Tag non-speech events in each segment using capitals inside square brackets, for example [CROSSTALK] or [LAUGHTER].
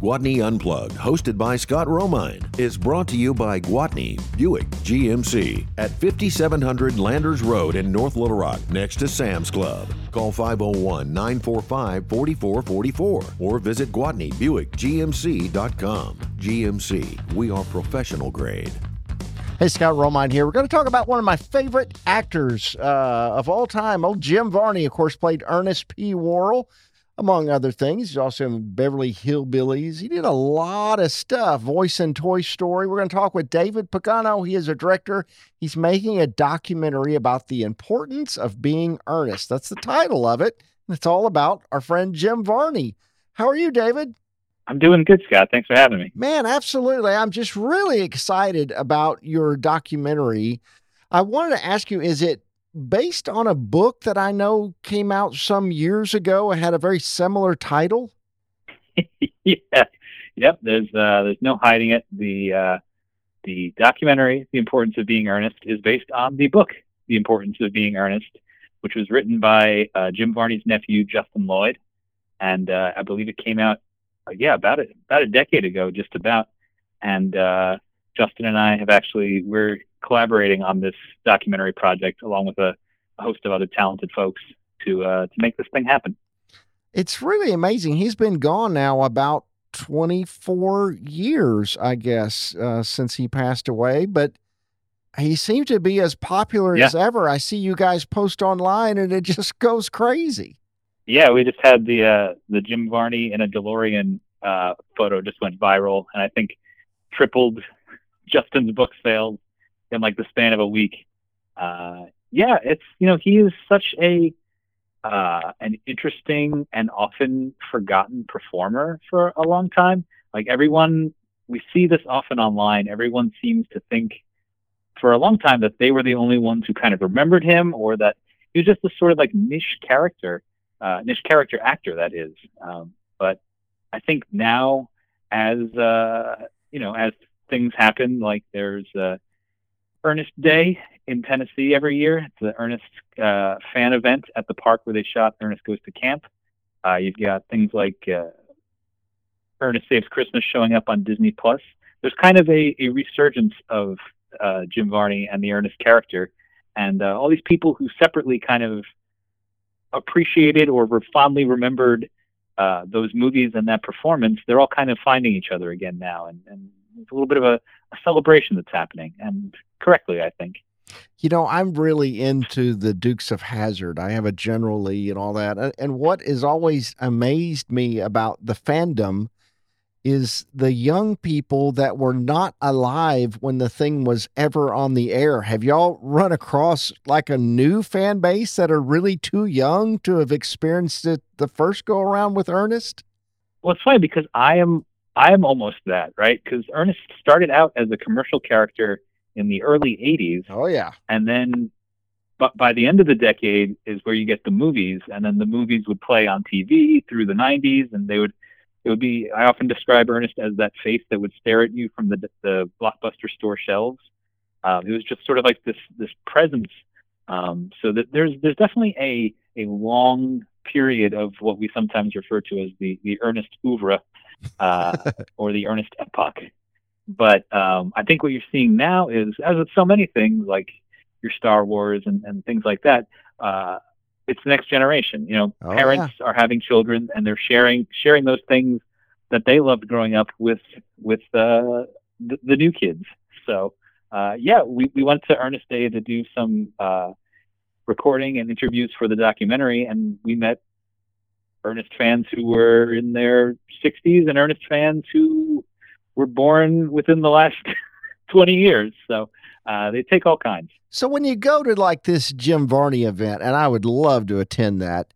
Gwatney Unplugged, hosted by Scott Romine, is brought to you by Gwatney Buick GMC at 5700 Landers Road in North Little Rock, next to Sam's Club. Call 501 945 4444 or visit GwatneyBuickGMC.com. GMC, we are professional grade. Hey, Scott Romine here. We're going to talk about one of my favorite actors uh, of all time. Old Jim Varney, of course, played Ernest P. Worrell among other things. He's also in Beverly Hillbillies. He did a lot of stuff, voice in Toy Story. We're going to talk with David Pagano. He is a director. He's making a documentary about the importance of being Ernest. That's the title of it. It's all about our friend Jim Varney. How are you, David? I'm doing good, Scott. Thanks for having me. Man, absolutely. I'm just really excited about your documentary. I wanted to ask you is it based on a book that I know came out some years ago and had a very similar title? [LAUGHS] yeah. Yep, there's uh, there's no hiding it. The uh, the documentary, The Importance of Being Ernest, is based on the book, The Importance of Being Ernest, which was written by uh, Jim Varney's nephew, Justin Lloyd. And uh, I believe it came out, uh, yeah, about a, about a decade ago, just about. And uh, Justin and I have actually, we're collaborating on this documentary project along with a, a host of other talented folks to uh, to make this thing happen. It's really amazing. He's been gone now about 24 years, I guess, uh, since he passed away, but he seems to be as popular yeah. as ever. I see you guys post online and it [LAUGHS] just goes crazy. Yeah, we just had the uh, the Jim Varney in a DeLorean uh, photo just went viral, and I think tripled [LAUGHS] Justin's book sales in like the span of a week. Uh, yeah, it's you know he is such a uh, an interesting and often forgotten performer for a long time. Like everyone, we see this often online. Everyone seems to think for a long time that they were the only ones who kind of remembered him, or that he was just this sort of like niche character, uh, niche character actor that is. Um, but I think now, as uh, you know, as things happen, like there's uh, Ernest Day in Tennessee every year. It's the Ernest uh, fan event at the park where they shot Ernest Goes to Camp. Uh, you've got things like uh, Ernest Saves Christmas showing up on Disney Plus. There's kind of a, a resurgence of uh, Jim Varney and the Ernest character, and uh, all these people who separately kind of appreciated or were fondly remembered uh, those movies and that performance. They're all kind of finding each other again now, and, and it's a little bit of a, a celebration that's happening, and correctly, I think. You know, I'm really into the Dukes of Hazzard. I have a General Lee and all that. And what has always amazed me about the fandom is the young people that were not alive when the thing was ever on the air. Have y'all run across like a new fan base that are really too young to have experienced it the first go around with Ernest? Well, it's funny because I am I am almost that, right? Because Ernest started out as a commercial character in the early 80s. Oh, yeah. And then, but by the end of the decade is where you get the movies. And then the movies would play on TV through the 90s. And they would, it would be, I often describe Ernest as that face that would stare at you from the, the blockbuster store shelves. Um, it was just sort of like this, this presence. Um, so that there's, there's definitely a, a long period of what we sometimes refer to as the, the Ernest oeuvre uh, [LAUGHS] or the Ernest epoch. But um, I think what you're seeing now is, as with so many things like your Star Wars and, and things like that, uh, it's the next generation. You know, oh, parents yeah. are having children and they're sharing sharing those things that they loved growing up with with uh, the, the new kids. So uh, yeah, we, we went to Ernest Day to do some uh, recording and interviews for the documentary, and we met Ernest fans who were in their 60s and Ernest fans who were born within the last [LAUGHS] 20 years. So uh, they take all kinds. So when you go to like this Jim Varney event, and I would love to attend that,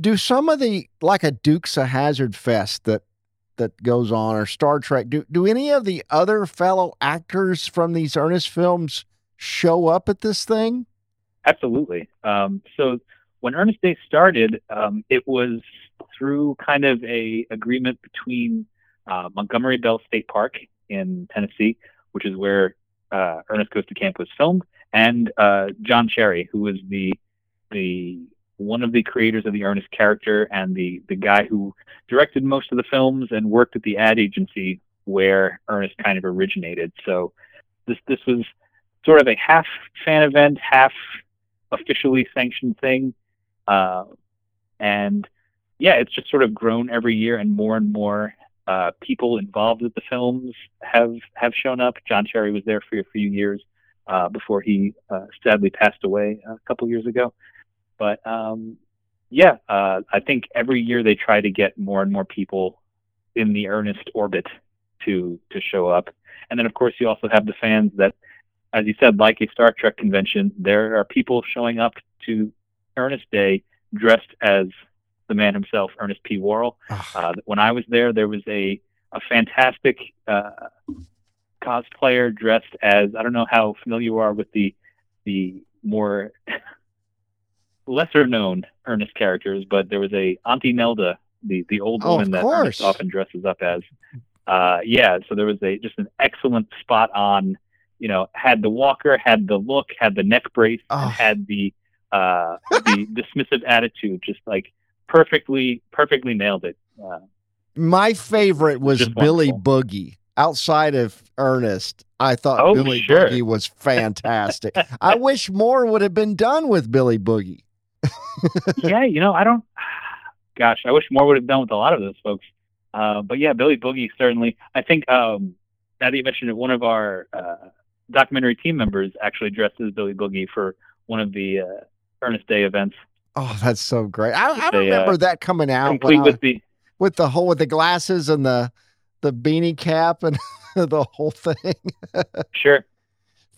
do some of the like a Dukes of Hazzard Fest that that goes on or Star Trek, do do any of the other fellow actors from these Ernest films show up at this thing? Absolutely. Um, so when Ernest Day started, um, it was through kind of a agreement between uh, Montgomery Bell State Park in Tennessee, which is where uh, Ernest Goes to Camp was filmed, and uh, John Cherry, who was the the one of the creators of the Ernest character and the the guy who directed most of the films and worked at the ad agency where Ernest kind of originated. So this this was sort of a half fan event, half officially sanctioned thing, uh, and yeah, it's just sort of grown every year, and more and more uh, people involved with the films have have shown up. John Cherry was there for a few years uh, before he uh, sadly passed away a couple years ago. But um, yeah, uh, I think every year they try to get more and more people in the Ernest orbit to to show up. And then of course you also have the fans that, as you said, like a Star Trek convention, there are people showing up to Ernest Day dressed as the man himself, Ernest P. Worrell. Uh, when I was there, there was a a fantastic uh, cosplayer dressed as I don't know how familiar you are with the the more [LAUGHS] lesser known Ernest characters, but there was a Auntie Nelda, the the old Oh, woman that course. Ernest often dresses up as. Uh, yeah, so there was a just an excellent spot on. You know, had the walker, had the look, had the neck brace, Oh. and had the uh, the [LAUGHS] dismissive attitude. Just like perfectly, perfectly nailed it. Uh, My favorite was Billy wonderful. Boogie. Outside of Ernest, I thought Oh, Billy sure. Boogie was fantastic. [LAUGHS] I wish more would have been done with Billy Boogie. yeah, you know, I don't. [SIGHS] Gosh, I wish more would have been done with a lot of those folks. Uh, but yeah, Billy Boogie certainly. I think um, now that you mentioned it, one of our uh, documentary team members actually dressed as Billy Boogie for one of the uh, Ernest Day events, Oh, that's so great. I, I a, uh, remember that coming out when complete I- with the with the whole with the glasses and the the beanie cap and [LAUGHS] the whole thing [LAUGHS] sure.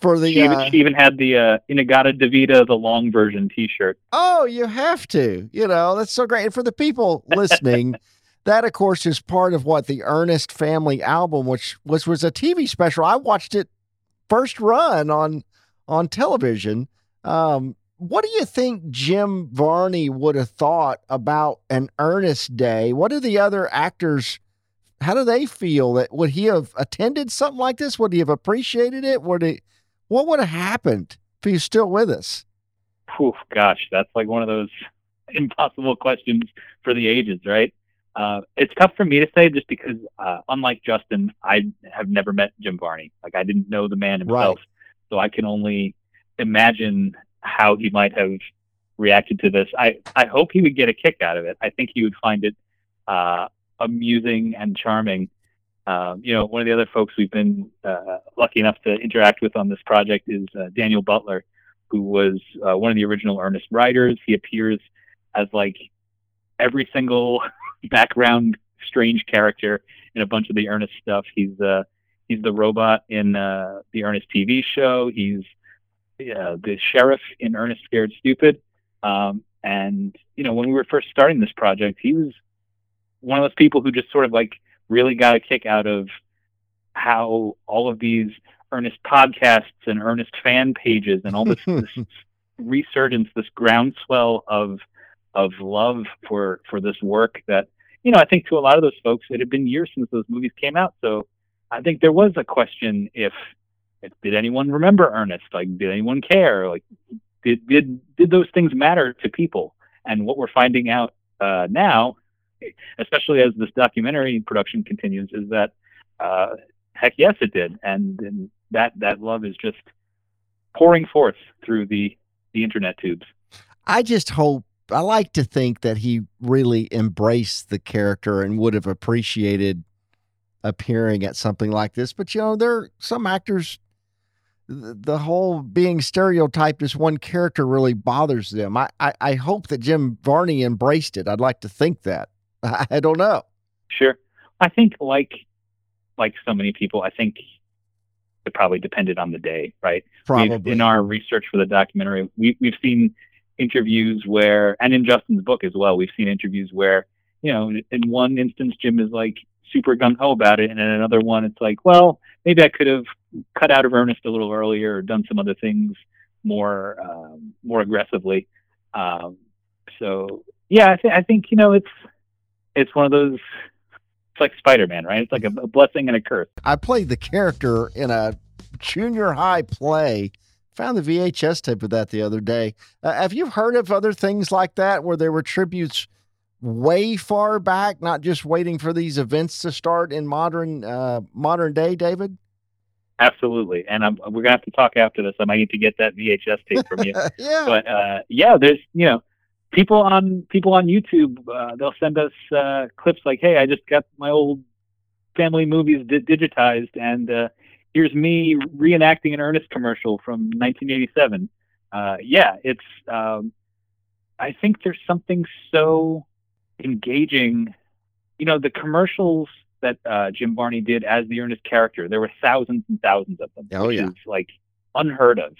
for the She even, uh, she even had the uh, In-A-Gadda-Da-Vida, the long version T-shirt. Oh, you have to. You know, that's so great. And for the people listening, [LAUGHS] that of course is part of what the Ernest Family album, which was was a TV special. I watched it first run on on television. Um, what do you think Jim Varney would have thought about an Ernest Day? What do the other actors? How do they feel that would he have attended something like this? Would he have appreciated it? Would he? What would have happened if he's still with us? Whew, gosh, that's like one of those [LAUGHS] impossible questions for the ages, right? Uh, it's tough for me to say just because, uh, unlike Justin, I have never met Jim Varney. Like, I didn't know the man himself. So I can only imagine how he might have reacted to this. I, I hope he would get a kick out of it. I think he would find it uh, amusing and charming. Um, you know, one of the other folks we've been uh, lucky enough to interact with on this project is uh, Daniel Butler, who was uh, one of the original Ernest writers. He appears as like every single [LAUGHS] background strange character in a bunch of the Ernest stuff. He's uh, he's the robot in uh, the Ernest TV show. He's uh, the sheriff in Ernest Scared Stupid. Um, and you know, when we were first starting this project, he was one of those people who just sort of like really got a kick out of how all of these Ernest podcasts and Ernest fan pages and all this, [LAUGHS] this resurgence, this groundswell of of love for for this work that you know I think to a lot of those folks it had been years since those movies came out, so I think there was a question if did anyone remember Ernest? Like, did anyone care? Like, did did did those things matter to people? And what we're finding out uh, now, especially as this documentary production continues, is that uh, heck yes, it did, and, and that that love is just pouring forth through the the internet tubes. I just hope I like to think that he really embraced the character and would have appreciated appearing at something like this. But you know, there some actors the whole being stereotyped as one character really bothers them. I, I, I hope that Jim Varney embraced it. I'd like to think that. I, [LAUGHS] I don't know. Sure, I think like like so many people, I think it probably depended on the day, right? We've, Probably. in our research for the documentary, we, we've seen interviews where, and in Justin's book as well, we've seen interviews where, you know, in one instance, Jim is like super gung ho about it, and then another one, it's like, well, maybe I could have cut out of Ernest a little earlier or done some other things more um, more aggressively. Um, so yeah, I, th- I think you know it's it's one of those. It's like Spider Man, right? It's like a, a blessing and a curse. I played the character in a junior high play Found the VHS tape of that the other day. Uh, have you heard of other things like that where there were tributes way far back, not just waiting for these events to start in modern uh, modern day, David? Absolutely, and I'm, we're gonna have to talk after this. I might need to get that VHS [LAUGHS] tape from you. yeah, but uh, yeah, there's you know people on people on YouTube. Uh, they'll send us uh, clips like, "Hey, I just got my old family movies di- digitized, and uh, here's me reenacting an Ernest commercial from 1987." Uh, yeah, it's. Um, I think there's something so engaging. You know, the commercials that uh, Jim Varney did as the Ernest character, there were thousands and thousands of them, oh, which yeah. is like unheard of.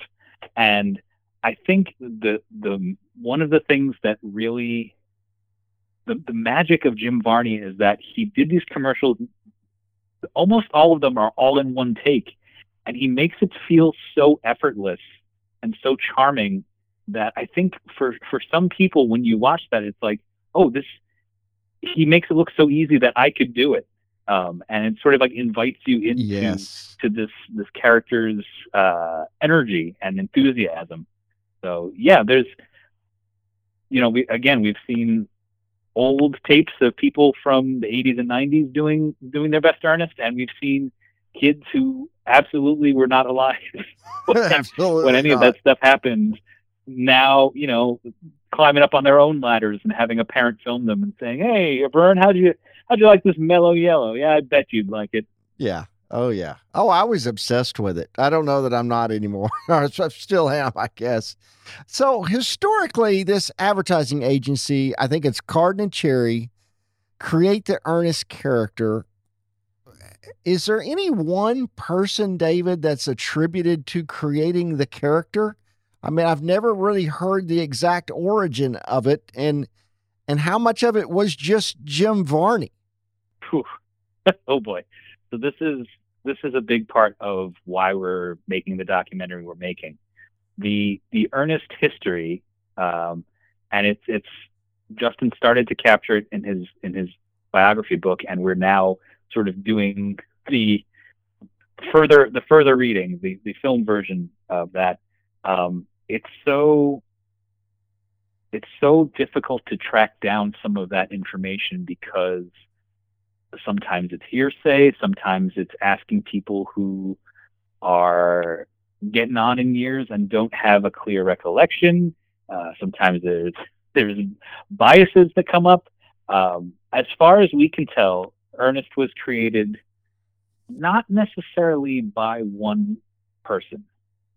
And I think the the one of the things that really the, the magic of Jim Varney is that he did these commercials almost all of them are all in one take and he makes it feel so effortless and so charming that I think for for some people when you watch that it's like oh this he makes it look so easy that I could do it. Um, and it sort of like invites you into yes. to this this character's uh, energy and enthusiasm. So yeah there's you know we again we've seen old tapes of people from the 80s and 90s doing doing their best Ernest, and we've seen kids who absolutely were not alive [LAUGHS] when, [LAUGHS] when any of that stuff happened. Now you know climbing up on their own ladders and having a parent film them and saying hey Vern how'd you how'd you like this mellow yellow yeah I bet you'd like it Yeah. Oh yeah. Oh, I was obsessed with it. I don't know that I'm not anymore. [LAUGHS] I still am, I guess. So historically, this advertising agency, I think it's Carden and Cherry, create the Ernest character. Is there any one person, David, that's attributed to creating the character? I mean, I've never really heard the exact origin of it, and and how much of it was just Jim Varney. [LAUGHS] Oh boy. So this is this is a big part of why we're making the documentary we're making. The the Ernest history um, and it's it's Justin started to capture it in his in his biography book and we're now sort of doing the further the further reading the the film version of that. Um, it's so it's so difficult to track down some of that information because sometimes it's hearsay, sometimes it's asking people who are getting on in years and don't have a clear recollection. Uh, sometimes there's there's biases that come up. Um, as far as we can tell, Ernest was created not necessarily by one person.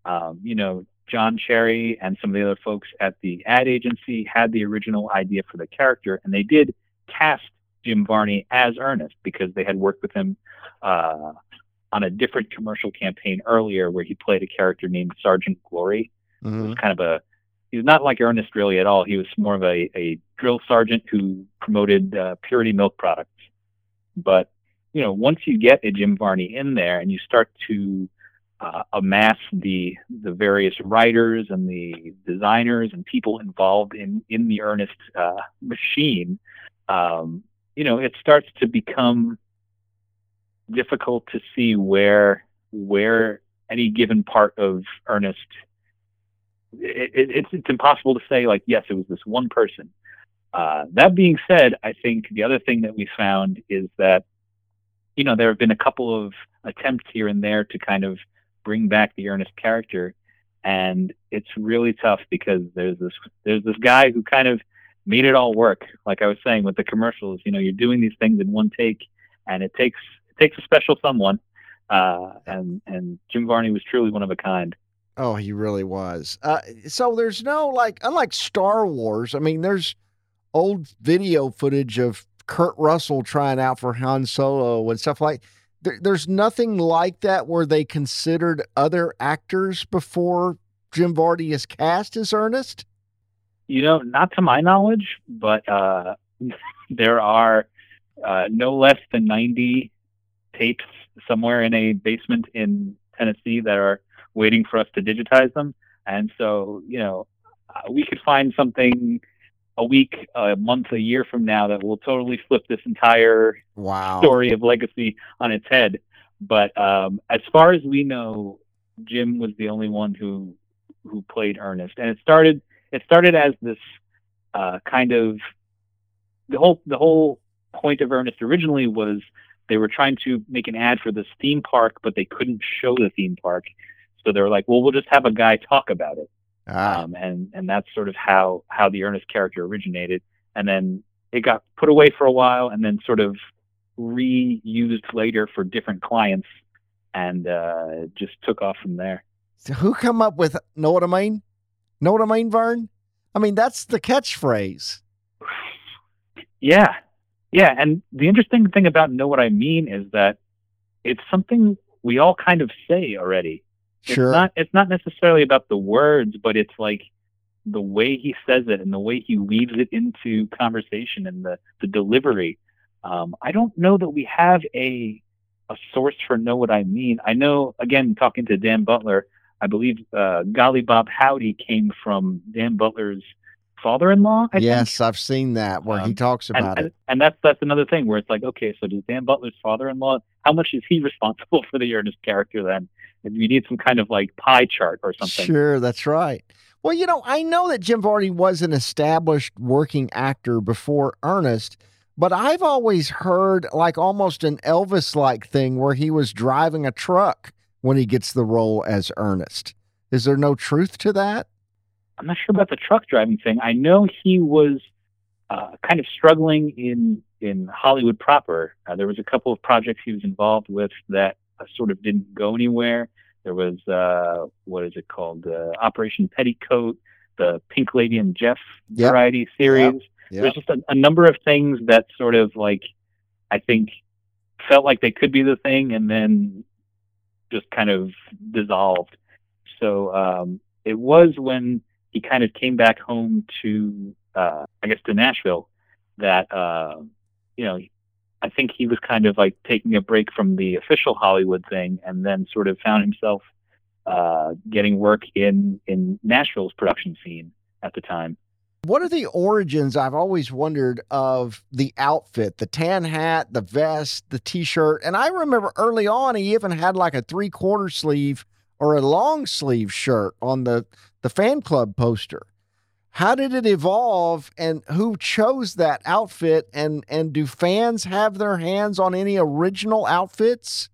Um, you know, John Cherry and some of the other folks at the ad agency had the original idea for the character, and they did cast Jim Varney as Ernest because they had worked with him uh, on a different commercial campaign earlier where he played a character named Sergeant Glory. It Mhm. was kind of a he was not like Ernest really at all. He was more of a, a drill sergeant who promoted uh, purity milk products. But you know, once you get a Jim Varney in there and you start to uh, amass the the various writers and the designers and people involved in in the Ernest uh, machine, um, you know, it starts to become difficult to see where where any given part of Ernest. It, it, it's it's impossible to say like yes, it was this one person. Uh, that being said, I think the other thing that we found is that you know there have been a couple of attempts here and there to kind of bring back the Ernest character, and it's really tough because there's this there's this guy who kind of made it all work. Like I was saying with the commercials, you know, you're doing these things in one take, and it takes it takes a special someone. Uh, and and Jim Varney was truly one of a kind. Oh, he really was. Uh, so there's no like, unlike Star Wars. I mean, there's old video footage of Kurt Russell trying out for Han Solo and stuff like. There, there's nothing like that where they considered other actors before Jim Varney is cast as Ernest. You know, not to my knowledge, but uh, [LAUGHS] there are uh, no less than 90 tapes somewhere in a basement in Tennessee that are waiting for us to digitize them. And so, you know, uh, we could find something a week, a month, a year from now that will totally flip this entire Wow. story of legacy on its head. But um, as far as we know, Jim was the only one who who played Ernest, and it started it started as this uh, kind of the whole the whole point of Ernest originally was they were trying to make an ad for this theme park, but they couldn't show the theme park, so they were like, well, we'll just have a guy talk about it, Ah, um, and and that's sort of how how the Ernest character originated, and then it got put away for a while, and then sort of reused later for different clients, and uh, just took off from there. so who come up with know what I mean? Know what I mean, Vern? I mean that's the catchphrase. Yeah. Yeah. And the interesting thing about Know What I Mean is that it's something we all kind of say already. Sure. It's not it's not necessarily about the words, but it's like the way he says it and the way he weaves it into conversation and the, the delivery. Um, I don't know that we have a a source for know what I mean. I know again talking to Dan Butler, I believe uh, Golly Bob Howdy came from Dan Butler's father-in-law. I think yes, I've seen that where he Um, talks about and, it. and that's that's another thing where it's like, okay, so does Dan Butler's father-in-law? How much is he [LAUGHS] responsible for the Ernest character then? You need some kind of like pie chart or something. Sure, that's right. Well, you know, I know that Jim Varney was an established working actor before Ernest, but I've always heard like almost an Elvis like thing where he was driving a truck when he gets the role as Ernest. Is there no truth to that? I'm not sure about the truck driving thing. I know he was uh, kind of struggling in in Hollywood proper. Uh, there was a couple of projects he was involved with that sort of didn't go anywhere. There was uh, what is it called? Uh, Operation Petticoat, the Pink Lady and Jeff Yep. variety series. There's just a, a number of things that sort of like I think felt like they could be the thing and then just kind of dissolved. So um, it was when he kind of came back home to uh, I guess to Nashville that uh, you know I think he was kind of like taking a break from the official Hollywood thing and then sort of found himself uh, getting work in in Nashville's production scene at the time. What are the origins? I've always wondered of the outfit, the tan hat, the vest, the t-shirt. And I remember early on he even had like a three-quarter sleeve or a long sleeve shirt on the the fan club poster. How did it evolve and who chose that outfit and and do fans have their hands on any original outfits?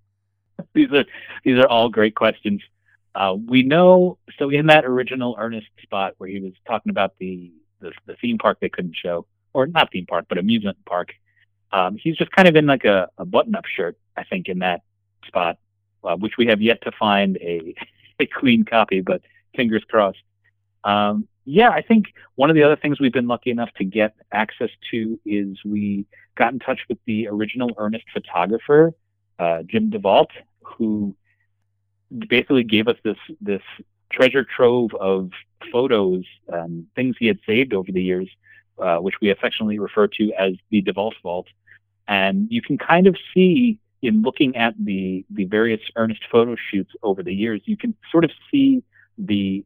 these are these are all great questions. Uh, we know so in that original Ernest spot where he was talking about the the, the theme park they couldn't show, or not theme park, but amusement park. Um, he's just kind of in like a, a button-up shirt, I think, in that spot, uh, which we have yet to find a [LAUGHS] a clean copy, but fingers crossed. Um, yeah, I think one of the other things we've been lucky enough to get access to is we got in touch with the original Ernest photographer, uh, Jim DeVault, who basically gave us this this treasure trove of photos, um, things he had saved over the years, uh, which we affectionately refer to as the DeVault Vault. And you can kind of see in looking at the the various Ernest photo shoots over the years, you can sort of see the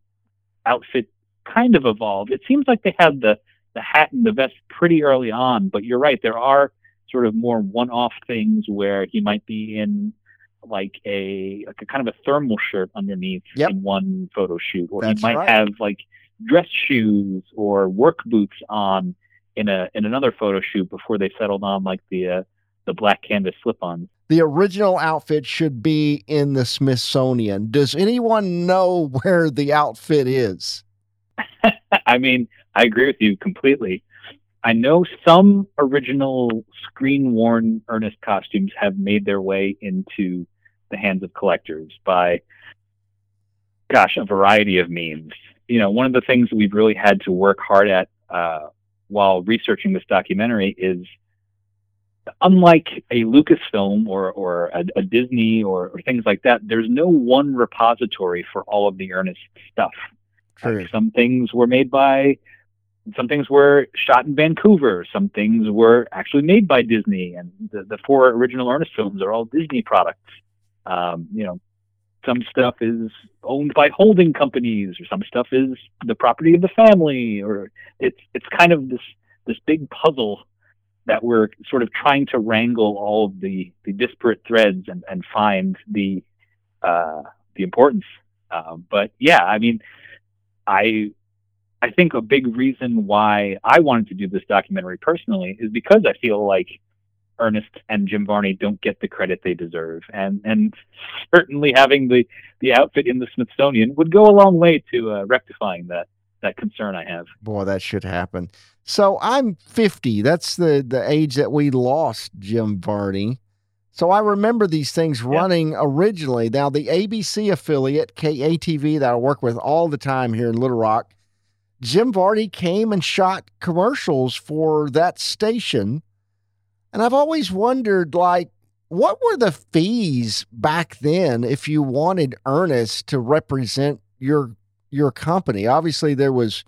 outfit kind of evolved. It seems like they had the the hat and the vest pretty early on, but you're right, there are sort of more one-off things where he might be in like a like a kind of a thermal shirt underneath Yep. in one photo shoot, or That's he might right. have like dress shoes or work boots on in a in another photo shoot before they settled on like the uh, the black canvas slip-ons. The original outfit should be in the Smithsonian. Does anyone know [LAUGHS] where the outfit is? [LAUGHS] I mean, I agree with you completely. I know some original screen worn Ernest costumes have made their way into the hands of collectors by, gosh, a variety of means. You know, one of the things we've really had to work hard at uh, while researching this documentary is unlike a Lucasfilm or, or a, a Disney or, or things like that, there's no one repository for all of the Ernest stuff. True. Like some things were made by, some things were shot in Vancouver. Some things were actually made by Disney, and the, the four original Ernest films are all Disney products. Um, you know, some stuff is owned by holding companies, or some stuff is the property of the family, or it's it's kind of this this big puzzle that we're sort of trying to wrangle all of the the disparate threads and and find the uh, the importance. Um, but yeah, I mean, I I think a big reason why I wanted to do this documentary personally is because I feel like Ernest and Jim Varney don't get the credit they deserve, and and certainly having the the outfit in the Smithsonian would go a long way to uh, rectifying that that concern I have. Boy, that should happen. So I'm 50. That's the the age that we lost Jim Varney. So I remember these things running originally. Now the ABC affiliate KATV that I work with all the time here in Little Rock, Jim Varney came and shot commercials for that station and I've always wondered, like, what were the fees back then if you wanted Ernest to represent your your company? Obviously, there was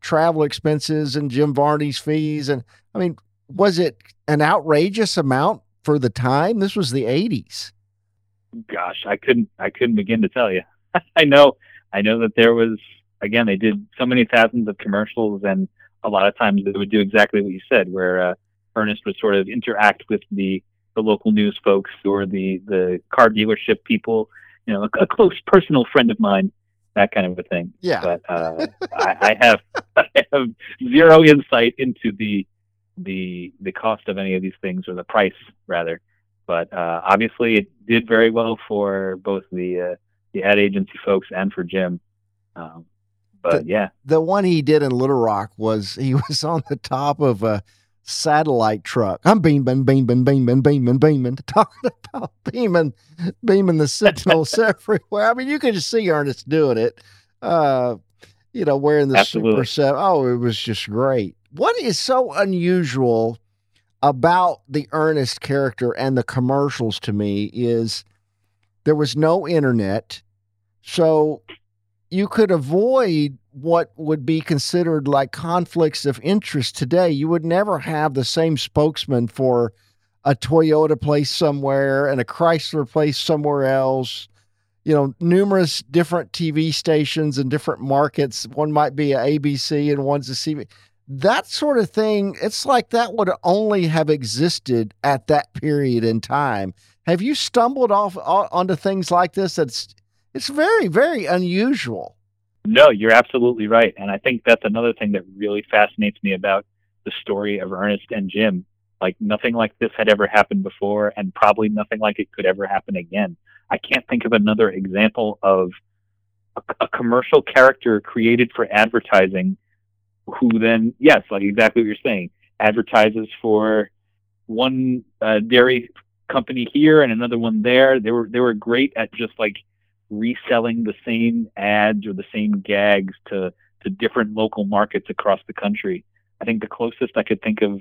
travel expenses and Jim Varney's fees, and I mean, was it an outrageous amount for the time? This was the '80s. Gosh, I couldn't I couldn't begin to tell you. [LAUGHS] I know I know that there was again they did so many thousands of commercials, and a lot of times they would do exactly what you said, where uh, Ernest would sort of interact with the the local news folks or the the car dealership people, you know, a, a close personal friend of mine, that kind of a thing. Yeah. But uh, I, I have [LAUGHS] I have zero insight into the the the cost of any of these things or the price rather. But uh, obviously, it did very well for both the uh, the ad agency folks and for Jim. Um, but the, yeah, the one he did in Little Rock was he [LAUGHS] was on the top of a satellite truck. I'm beaming, beaming, beaming, beaming, beaming, [LAUGHS] talking about beaming, beaming the signals [LAUGHS] everywhere. I mean, you can just see Ernest doing it. Uh, you know, wearing the Absolutely. Super Seven. Oh, it was just great. What is so unusual about the Ernest character and the commercials to me is there was no internet, so you could avoid what would be considered like conflicts of interest today. You would never have the same spokesman for a Toyota place somewhere and a Chrysler place somewhere else. You know, numerous different TV stations and different markets. One might be a ABC and one's a CB. That sort of thing, it's like that would only have existed at that period in time. Have you stumbled off onto things like this? That's it's very, very unusual. No, you're absolutely right. And I think that's another thing that really fascinates me about the story of Ernest and Jim. Like nothing like this had ever happened before, and probably nothing like it could ever happen again. I can't think of another example of a, a commercial character created for advertising who then, yes, like exactly what you're saying, advertises for one uh, dairy company here and another one there. They were they were great at just like reselling the same ads or the same gags to to different local markets across the country. I think the closest I could think of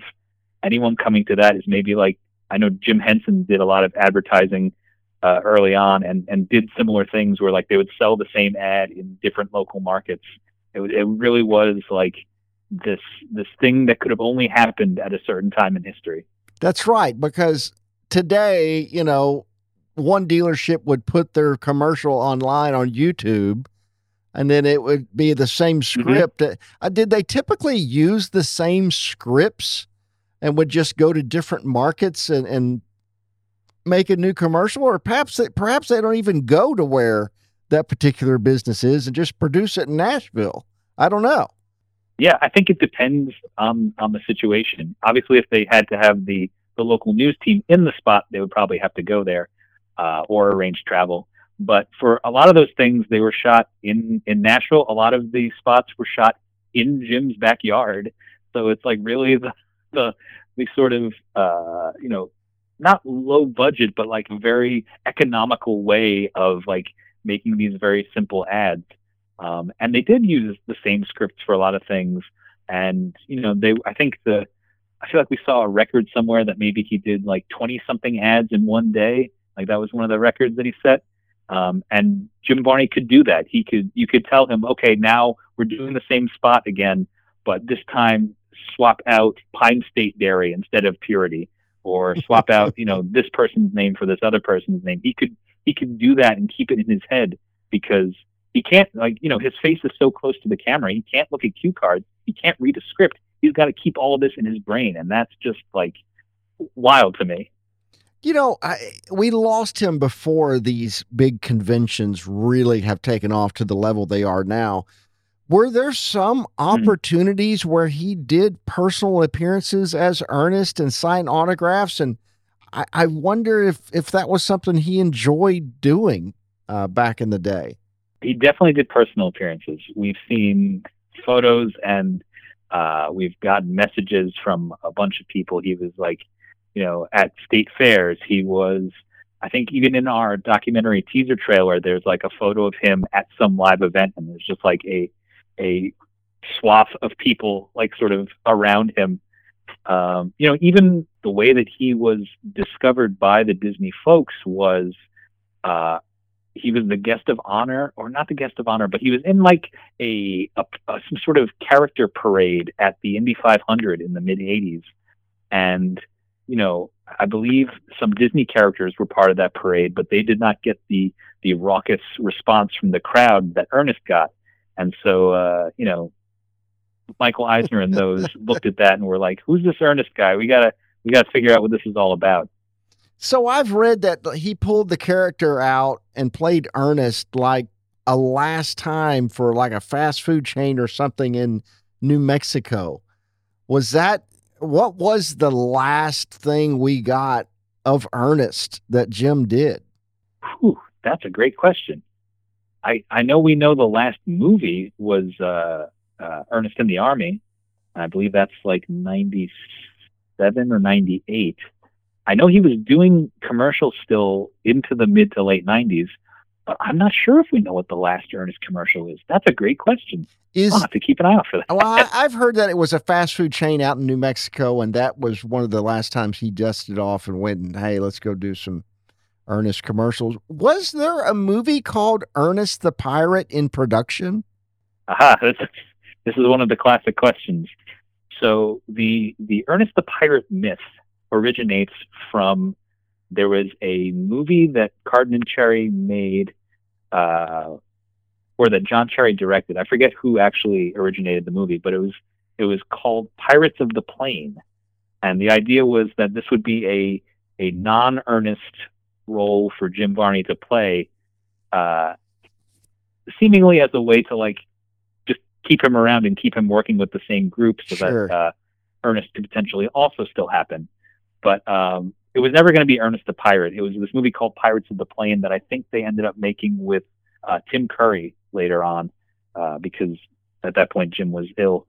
anyone coming to that is maybe like I know Jim Henson did a lot of advertising uh, early on and and did similar things where like they would sell the same ad in different local markets. It it really was like this this thing that could have only happened at a certain time in history. That's right because today, you know, one dealership would put their commercial online on YouTube and then it would be the same Mm-hmm. script. Uh, did they typically use the same scripts and would just go to different markets and, and make a new commercial? Or perhaps they, perhaps they don't even go to where that particular business is and just produce it in Nashville. I don't know. Yeah, I think it depends on on the situation. Obviously, if they had to have the the local news team in the spot, they would probably have to go there uh, or arrange travel. But for a lot of those things, they were shot in in Nashville. A lot of the spots were shot in Jim's backyard, so it's like really [LAUGHS] the the, the sort of uh, you know not low budget, but like very economical way of like making these very simple ads. Um, and they did use the same scripts for a lot of things. And you know, they I think the I feel like we saw a record somewhere that maybe he did like 20 something ads in one day. Like that was one of the records that he set. Um, and Jim Varney could do that. He could, you could tell him, okay, now we're doing the same spot again, but this time swap out Pine State Dairy instead of Purity, or [LAUGHS] swap out, you know, this person's name for this other person's name. He could, he could do that and keep it in his head because he can't, like, you know, his face is so close to the camera. He can't look at cue cards. He can't read a script. He's got to keep all of this in his brain, and that's just like wild to me. You know, I, we lost him before these big conventions really have taken off to the level they are now. Were there some opportunities where he did personal appearances as Ernest and signed autographs? And I, I wonder if if that was something he enjoyed doing uh, back in the day. He definitely did personal appearances. We've seen photos and uh, we've gotten messages from a bunch of people. He was like, you know, at state fairs. He was, I think, even in our documentary teaser trailer, there's like a photo of him at some live event, and there's just like a a swath of people like sort of around him. Um, you know, even the way that he was discovered by the Disney folks was uh, he was the guest of honor, or not the guest of honor, but he was in like a, a, a some sort of character parade at the Indy 500 in the mid 80s, and you know, I believe some Disney characters were part of that parade, but they did not get the the raucous response from the crowd that Ernest got. And so, uh, you know, Michael Eisner and those [LAUGHS] looked at that and were like, "Who's this Ernest guy? We gotta we gotta figure out what this is all about." So I've read that he pulled the character out and played Ernest like a last time for like a fast food chain or something in New Mexico. Was that what was the last thing we got of Ernest that Jim did? Whew, that's a great question. I I know we know the last movie was uh, uh, Ernest in the Army. I believe that's like ninety seven or ninety eight. I know he was doing commercials still into the mid to late 90s, but I'm not sure if we know what the last Ernest commercial is. That's a great question. Is, I'll have to keep an eye out for that. Well, I, have heard that it was a fast food chain out in New Mexico, and that was one of the last times he dusted off and went and, hey, let's go do some Ernest commercials. Was there a movie called Ernest the Pirate in production? Aha, [LAUGHS] this is, this is one of the classic questions. So the the Ernest the Pirate myth originates from there was a movie that Carden and Cherry made, uh, or that John Cherry directed. I forget who actually originated the movie, but it was it was called Pirates of the Plain, and the idea was that this would be a a non-Ernest role for Jim Varney to play, uh, seemingly as a way to like just keep him around and keep him working with the same group, so sure. that uh, Ernest could potentially also still happen. But um, it was never going to be Ernest the Pirate. It was this movie called Pirates of the Plain that I think they ended up making with uh, Tim Curry later on uh, because at that point Jim was ill.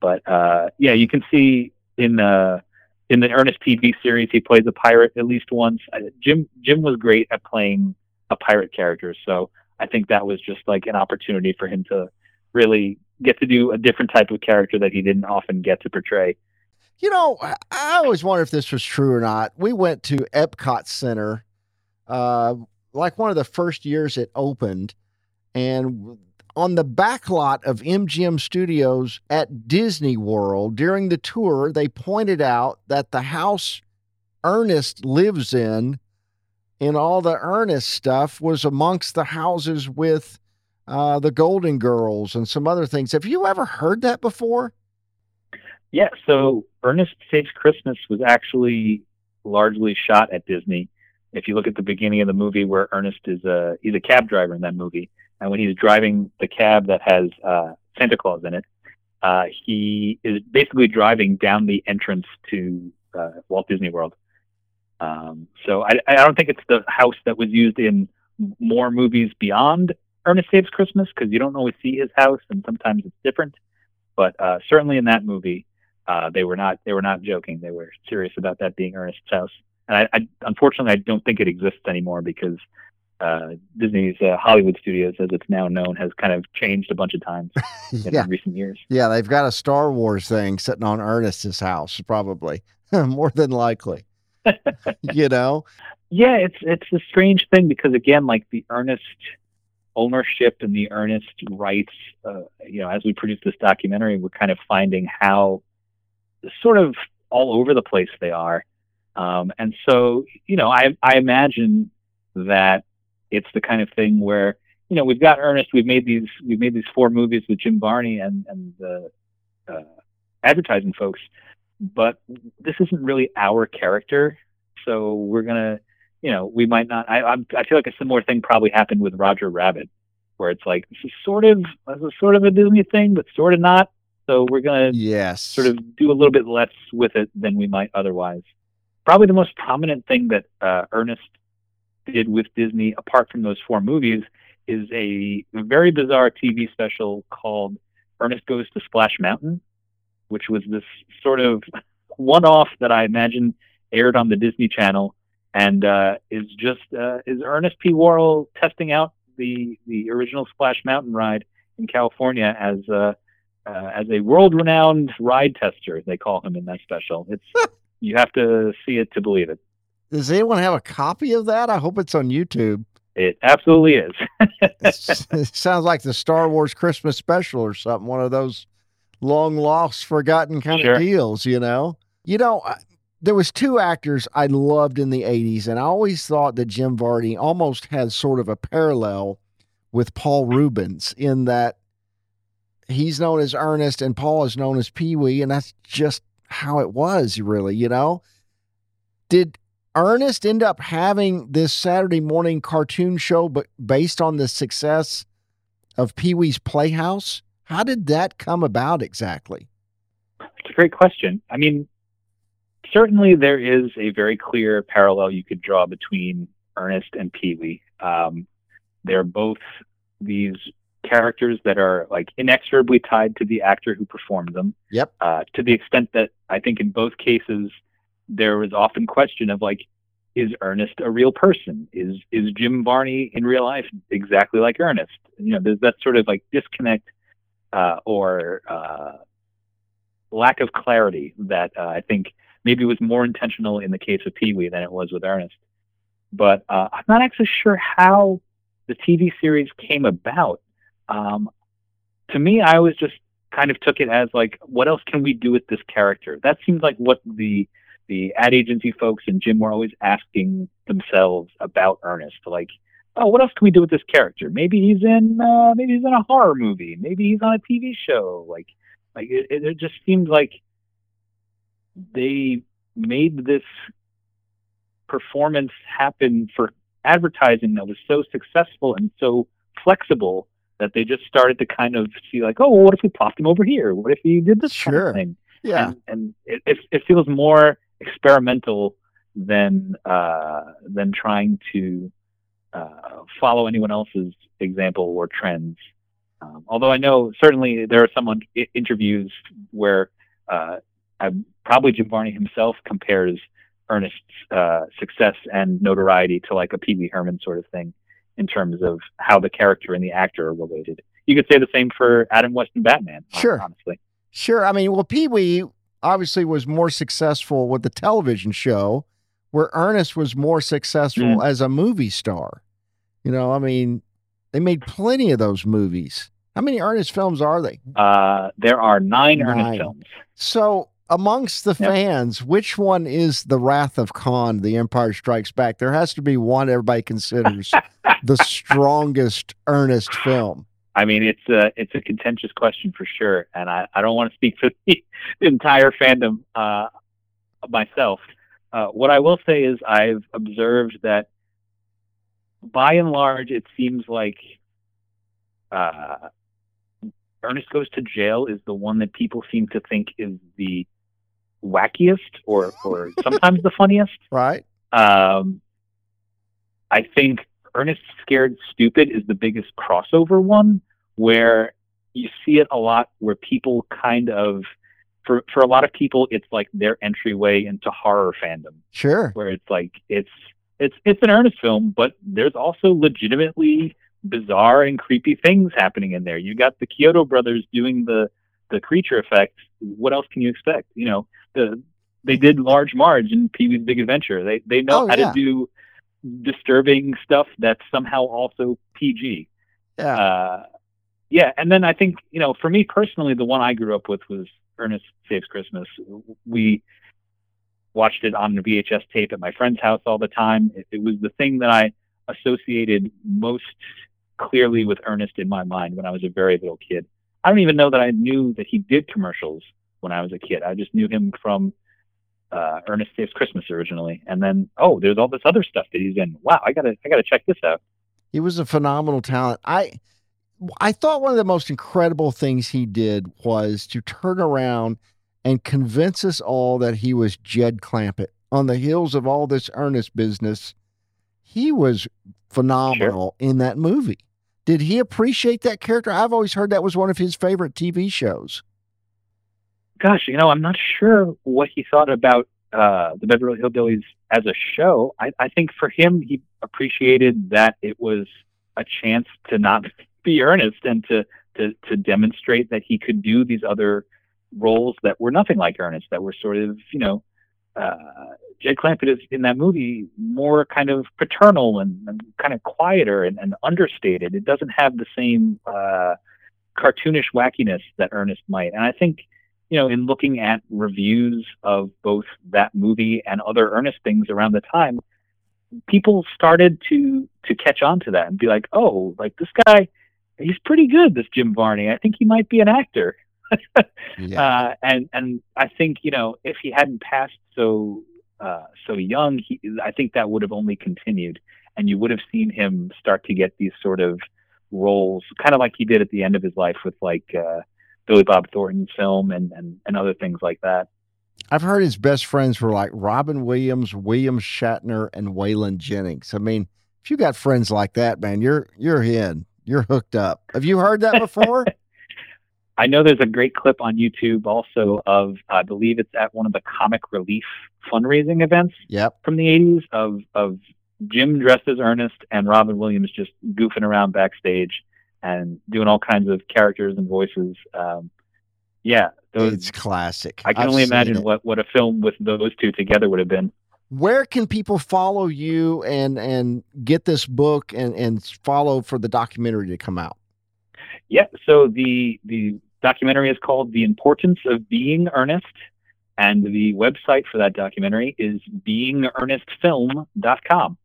But uh, yeah, you can see in the in the Ernest TV series he plays a pirate at least once. Jim Jim was great at playing a pirate character, so I think that was just like an opportunity for him to really get to do a different type of character that he didn't often get to portray. You know, I always wonder if this was true or not. We went to Epcot Center, uh, like one of the first years it opened, and on the back lot of MGM Studios at Disney World during the tour, they pointed out that the house Ernest lives in, and all the Ernest stuff, was amongst the houses with uh, the Golden Girls and some other things. Have you ever heard that before? Yeah, so Ernest Saves Christmas was actually largely shot at Disney. If you look at the beginning of the movie where Ernest is a he's a cab driver in that movie, and when he's driving the cab that has uh, Santa Claus in it, uh, he is basically driving down the entrance to uh, Walt Disney World. Um, so I, I don't think it's the house that was used in more movies beyond Ernest Saves Christmas because you don't always see his house, and sometimes it's different. But uh, certainly in that movie, uh, they were not they were not joking. They were serious about that being Ernest's house. And I, I unfortunately I don't think it exists anymore because uh, Disney's uh, Hollywood Studios, as it's now known, has kind of changed a bunch of times [LAUGHS] in yeah. recent years. Yeah, they've got a Star Wars thing sitting on Ernest's house, probably [LAUGHS] more than likely. [LAUGHS] you know? Yeah, it's it's a strange thing because again, like the Ernest ownership and the Ernest rights, uh, you know, as we produce this documentary, we're kind of finding how sort of all over the place they are. Um, and so, you know, I, I imagine that it's the kind of thing where, you know, we've got Ernest, we've made these, we've made these four movies with Jim Varney and, and the uh, advertising folks, but this isn't really our character. So we're going to, you know, we might not, I, I'm, I feel like a similar thing probably happened with Roger Rabbit, where it's like this is sort of this is sort of a Disney thing, but sort of not. So we're gonna yes, sort of do a little bit less with it than we might otherwise. Probably the most prominent thing that uh, Ernest did with Disney, apart from those four movies, is a very bizarre TV special called Ernest Goes to Splash Mountain, which was this sort of [LAUGHS] one-off that I imagine aired on the Disney Channel, and uh, is just uh, is Ernest P. Worrell testing out the the original Splash Mountain ride in California as uh, uh, as a world-renowned ride tester. They call him in that special. It's [LAUGHS] you have to see it to believe it. Does anyone have a copy of that? I hope it's on YouTube. It absolutely is. [LAUGHS] it [LAUGHS] sounds like the Star Wars Christmas special or something. One of those long lost, forgotten kind Sure. of deals. You know. You know. I- There was two actors I loved in the '80s, and I always thought that Jim Varney almost had sort of a parallel with Paul Reubens in that he's known as Ernest and Paul is known as Pee Wee, and that's just how it was, really. You know. Did Ernest end up having this Saturday morning cartoon show, but based on the success of Pee Wee's Playhouse? How did that come about exactly? It's a great question. I mean, certainly there is a very clear parallel you could draw between Ernest and Pee Wee. Um, they're both these characters that are like inexorably tied to the actor who performed them. Yep. Uh, to the extent that I think in both cases there was often question of like, is Ernest a real person? Is is Jim Varney in real life exactly like Ernest? You know, there's that sort of like disconnect uh, or uh, lack of clarity that uh, I think maybe was more intentional in the case of Pee Wee than it was with Ernest. But uh, I'm not actually sure how the TV series came about. Um, to me, I always just kind of took it as like, what else can we do with this character? That seems like what the the ad agency folks and Jim were always asking themselves about Ernest. Like, oh, what else can we do with this character? Maybe he's in uh, maybe he's in a horror movie. Maybe he's on a TV show. Like, like it, it just seemed like they made this performance happen for advertising that was so successful and so flexible that they just started to kind of see like, oh, well, what if we popped him over here? What if he did this kind of thing? Yeah. and, and it, it, it feels more experimental than uh, than trying to uh, follow anyone else's example or trends. Um, although I know certainly there are some I- interviews where uh, I, probably Jim Varney himself compares Ernest's uh, success and notoriety to like a Pee Wee Herman sort of thing in terms of how the character and the actor are related. You could say the same for Adam West and Batman. Sure. honestly. Sure. I mean, well, Pee Wee obviously was more successful with the television show, where Ernest was more successful Mm. as a movie star. You know, I mean, they made plenty of those movies. How many Ernest films are they? Uh, there are nine, Nine. Ernest films. So, amongst the Yep. fans, which one is The Wrath of Khan, The Empire Strikes Back? There has to be one everybody considers [LAUGHS] the strongest Ernest film. I mean, it's a it's a contentious question for sure, and I, I don't want to speak for [LAUGHS] the entire fandom uh, myself. Uh, what I will say is I've observed that by and large, it seems like uh, Ernest Goes to Jail is the one that people seem to think is the wackiest or or [LAUGHS] sometimes the funniest. Right? Um, I think Ernest Scared Stupid is the biggest crossover one where you see it a lot where people kind of for for a lot of people it's like their entryway into horror fandom Sure. where it's like it's it's it's an Ernest film but there's also legitimately bizarre and creepy things happening in there. You got the Chiodo brothers doing the the creature effects. What else can you expect? You know, the they did Large Marge and Pee Wee's Big Adventure. They they know Oh, how yeah. to do disturbing stuff that's somehow also PG. Yeah. Uh, yeah, and then I think you know, for me personally, the one I grew up with was Ernest Saves Christmas. We watched it on the VHS tape at my friend's house all the time. It, it was the thing that I associated most clearly with Ernest in my mind when I was a very little kid. I don't even know that I knew that he did commercials when I was a kid. I just knew him from uh, Ernest Saves Christmas originally, and then oh, there's all this other stuff that he's in. Wow, I gotta I gotta check this out. He was a phenomenal talent. I, I thought one of the most incredible things he did was to turn around and convince us all that he was Jed Clampett on the heels of all this Ernest business. He was phenomenal sure. in that movie. Did he appreciate that character? I've always heard that was one of his favorite TV shows. Gosh, you know, I'm not sure what he thought about uh, the Beverly Hillbillies as a show. I, I think for him, he appreciated that it was a chance to not [LAUGHS] be Ernest and to to to demonstrate that he could do these other roles that were nothing like Ernest, that were sort of you know. Uh, Jed Clampett is in that movie more kind of paternal and, and kind of quieter and, and, understated. It doesn't have the same uh, cartoonish wackiness that Ernest might. And I think, you know, in looking at reviews of both that movie and other Ernest things around the time, people started to to catch on to that and be like, oh, like this guy, he's pretty good, this Jim Varney. I think he might be an actor. Yeah. [LAUGHS] uh, and and I think you know if he hadn't passed so uh, so young, he, I think that would have only continued, and you would have seen him start to get these sort of roles, kind of like he did at the end of his life with like uh, Billy Bob Thornton's film and, and and other things like that. I've heard his best friends were like Robin Williams, William Shatner, and Waylon Jennings. I mean, if you got friends like that, man, you're you're in. You're hooked up. Have you heard that [LAUGHS] before? I know there's a great clip on YouTube also of I believe it's at one of the comic relief fundraising events yep. from the 80s of of Jim dressed as Ernest and Robin Williams just goofing around backstage and doing all kinds of characters and voices. Um, yeah, those, it's classic. I can I've only imagine what what a film with those two together would have been where can people follow you and and get this book and and follow for the documentary to come out yeah so the the documentary is called the importance of being ernest and the website for that documentary is beingernestfilm.com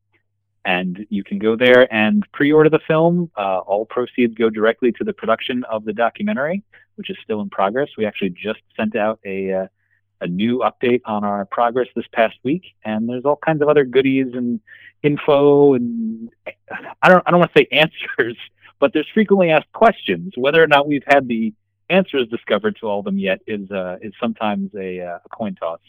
and you can go there and pre-order the film uh, all proceeds go directly to the production of the documentary which is still in progress we actually just sent out a uh, a new update on our progress this past week, and there's all kinds of other goodies and info and I don't I don't want to say [LAUGHS] answers, but there's frequently asked questions. Whether or not we've had the answers discovered to all of them yet is uh, is sometimes a, uh, a coin toss.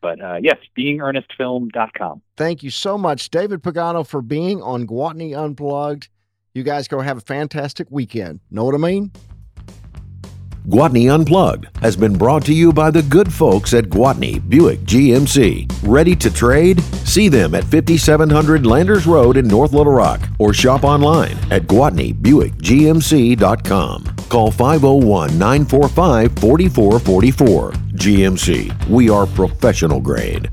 But uh, yes, beingernestfilm.com. Thank you so much, David Pagano, for being on Gwatney Unplugged. You guys go have a fantastic weekend. Know what I mean? Gwatney Unplugged has been brought to you by the good folks at Gwatney Buick GMC. Ready to trade? See them at 5700 Landers Road in North Little Rock or shop online at GwatneyBuickGMC.com. Call 501 945 4444. GMC, we are professional grade.